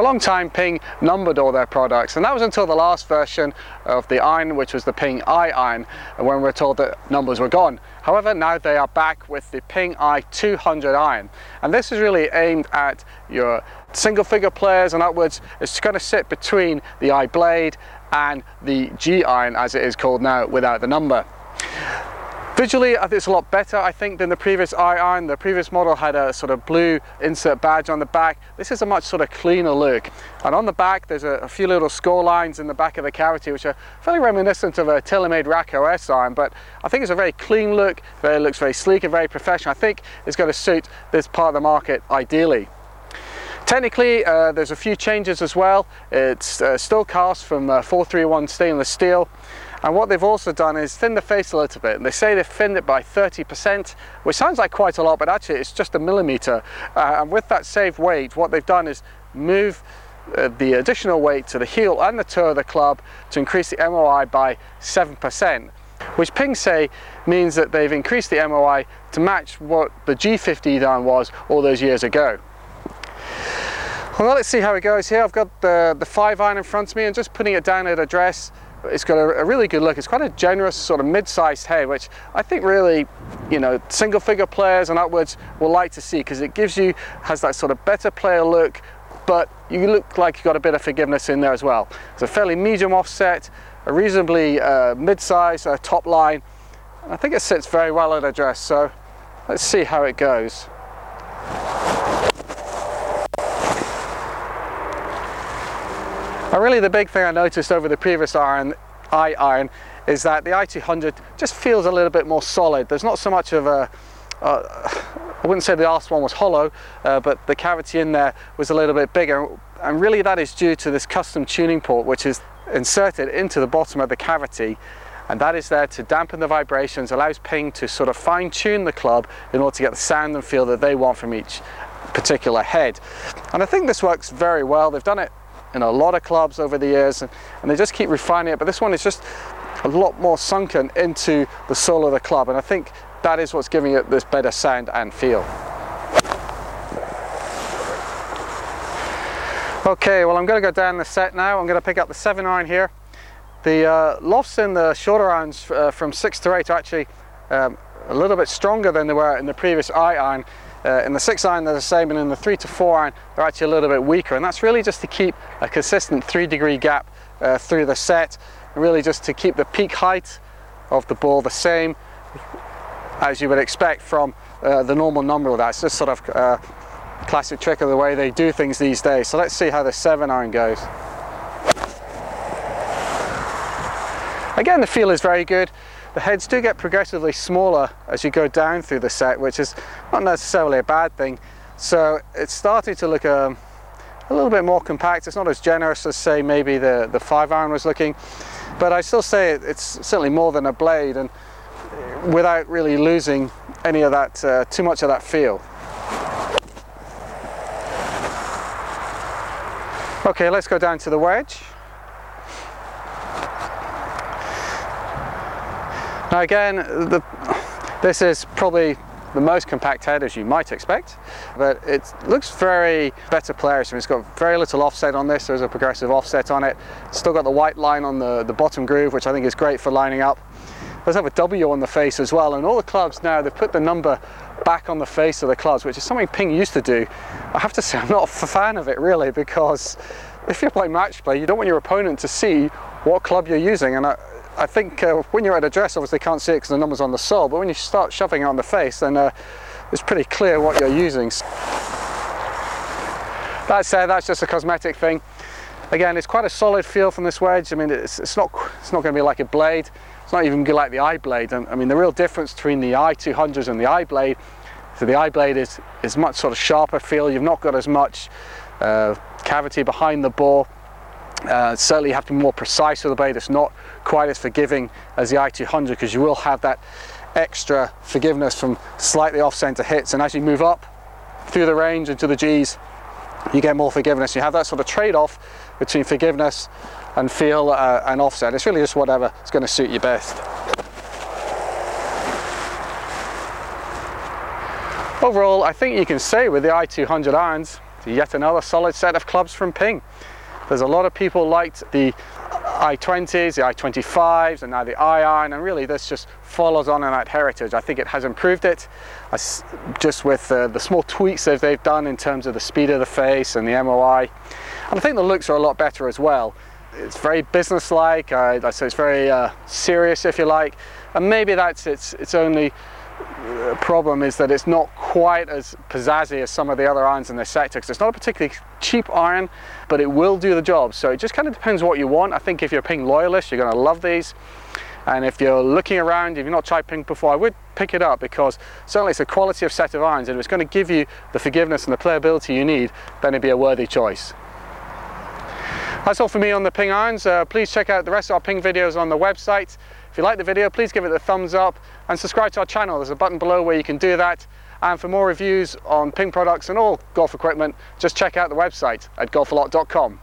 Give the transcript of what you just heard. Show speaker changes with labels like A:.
A: For a long time Ping numbered all their products and that was until the last version of the iron which was the Ping I iron when we were told that numbers were gone. However now they are back with the Ping I 200 iron and this is really aimed at your single figure players and upwards. It's going to sit between the I blade and the G iron as it is called now without the number. Visually, it's a lot better, I think, than the previous iron. The previous model had a sort of blue insert badge on the back. This is a much sort of cleaner look. And on the back, there's a, a few little score lines in the back of the cavity, which are fairly reminiscent of a TaylorMade RAC OS iron, but I think it's a very clean look, very, looks very sleek and very professional. I think it's going to suit this part of the market ideally. Technically, uh, there's a few changes as well. It's uh, still cast from uh, 431 stainless steel. And what they've also done is thin the face a little bit. And they say they've thinned it by 30%, which sounds like quite a lot, but actually it's just a millimeter. Uh, and with that saved weight, what they've done is move uh, the additional weight to the heel and the toe of the club to increase the MOI by 7%, which Ping say means that they've increased the MOI to match what the G50 done was all those years ago. Well, let's see how it goes here. I've got the, the 5 iron in front of me and just putting it down at address. It's got a, a really good look. It's quite a generous sort of mid-sized head, which I think really, you know, single figure players and upwards will like to see because it gives you, has that sort of better player look, but you look like you've got a bit of forgiveness in there as well. It's a fairly medium offset, a reasonably uh, mid-sized uh, top line. I think it sits very well at address, so let's see how it goes. And really the big thing I noticed over the previous iron, I iron is that the i200 just feels a little bit more solid. There's not so much of a, uh, I wouldn't say the last one was hollow, uh, but the cavity in there was a little bit bigger. And really that is due to this custom tuning port, which is inserted into the bottom of the cavity. And that is there to dampen the vibrations, allows Ping to sort of fine tune the club in order to get the sound and feel that they want from each particular head. And I think this works very well. They've done it in a lot of clubs over the years and, and they just keep refining it but this one is just a lot more sunken into the sole of the club and I think that is what's giving it this better sound and feel. Okay, well I'm going to go down the set now. I'm going to pick up the 7 iron here. The uh, lofts in the shorter irons uh, from 6 to 8 are actually um, a little bit stronger than they were in the previous I iron uh, in the 6 iron they're the same and in the 3 to 4 iron they're actually a little bit weaker and that's really just to keep a consistent 3 degree gap uh, through the set really just to keep the peak height of the ball the same as you would expect from uh, the normal number of that. It's just sort of uh, classic trick of the way they do things these days. So let's see how the 7 iron goes. Again the feel is very good. The heads do get progressively smaller as you go down through the set, which is not necessarily a bad thing. So it's starting to look um, a little bit more compact. It's not as generous as say maybe the, the five iron was looking, but I still say it, it's certainly more than a blade and without really losing any of that, uh, too much of that feel. Okay, let's go down to the wedge. Now again, the, this is probably the most compact head as you might expect, but it looks very better players. I mean, it's got very little offset on this, there's a progressive offset on it. Still got the white line on the, the bottom groove, which I think is great for lining up. There's have a W on the face as well, and all the clubs now, they've put the number back on the face of the clubs, which is something Ping used to do. I have to say, I'm not a fan of it really, because if you're playing match play, you don't want your opponent to see what club you're using, and I, I think uh, when you're at address, obviously you can't see it because the number's on the sole, but when you start shoving it on the face, then uh, it's pretty clear what you're using. That said, that's just a cosmetic thing. Again, it's quite a solid feel from this wedge. I mean, it's, it's not it's not going to be like a blade. It's not even like the I blade. I mean, the real difference between the i200s and the I blade, so the I blade is is much sort of sharper feel. You've not got as much uh, cavity behind the bore. Uh, certainly you have to be more precise with the blade. It's not quite as forgiving as the i200 because you will have that extra forgiveness from slightly off center hits and as you move up through the range into the G's you get more forgiveness. You have that sort of trade-off between forgiveness and feel uh, and offset. It's really just whatever is going to suit you best. Overall, I think you can say with the i200 irons, yet another solid set of clubs from Ping. There's a lot of people liked the i20s, the i25s, and now the i-iron, and really this just follows on in that heritage. I think it has improved it, just with uh, the small tweaks that they've done in terms of the speed of the face and the MOI. And I think the looks are a lot better as well. It's very business-like, uh, I say it's very uh, serious if you like, and maybe that's its, its only problem is that it's not quite as pizzazzy as some of the other irons in this sector because it's not a particularly cheap iron but it will do the job so it just kind of depends what you want I think if you're a Ping loyalist you're going to love these and if you're looking around if you've not tried Ping before I would pick it up because certainly it's a quality of set of irons and if it's going to give you the forgiveness and the playability you need then it'd be a worthy choice. That's all for me on the Ping irons. Uh, please check out the rest of our Ping videos on the website. If you like the video, please give it a thumbs up and subscribe to our channel. There's a button below where you can do that. And for more reviews on Ping products and all golf equipment, just check out the website at golfalot.com.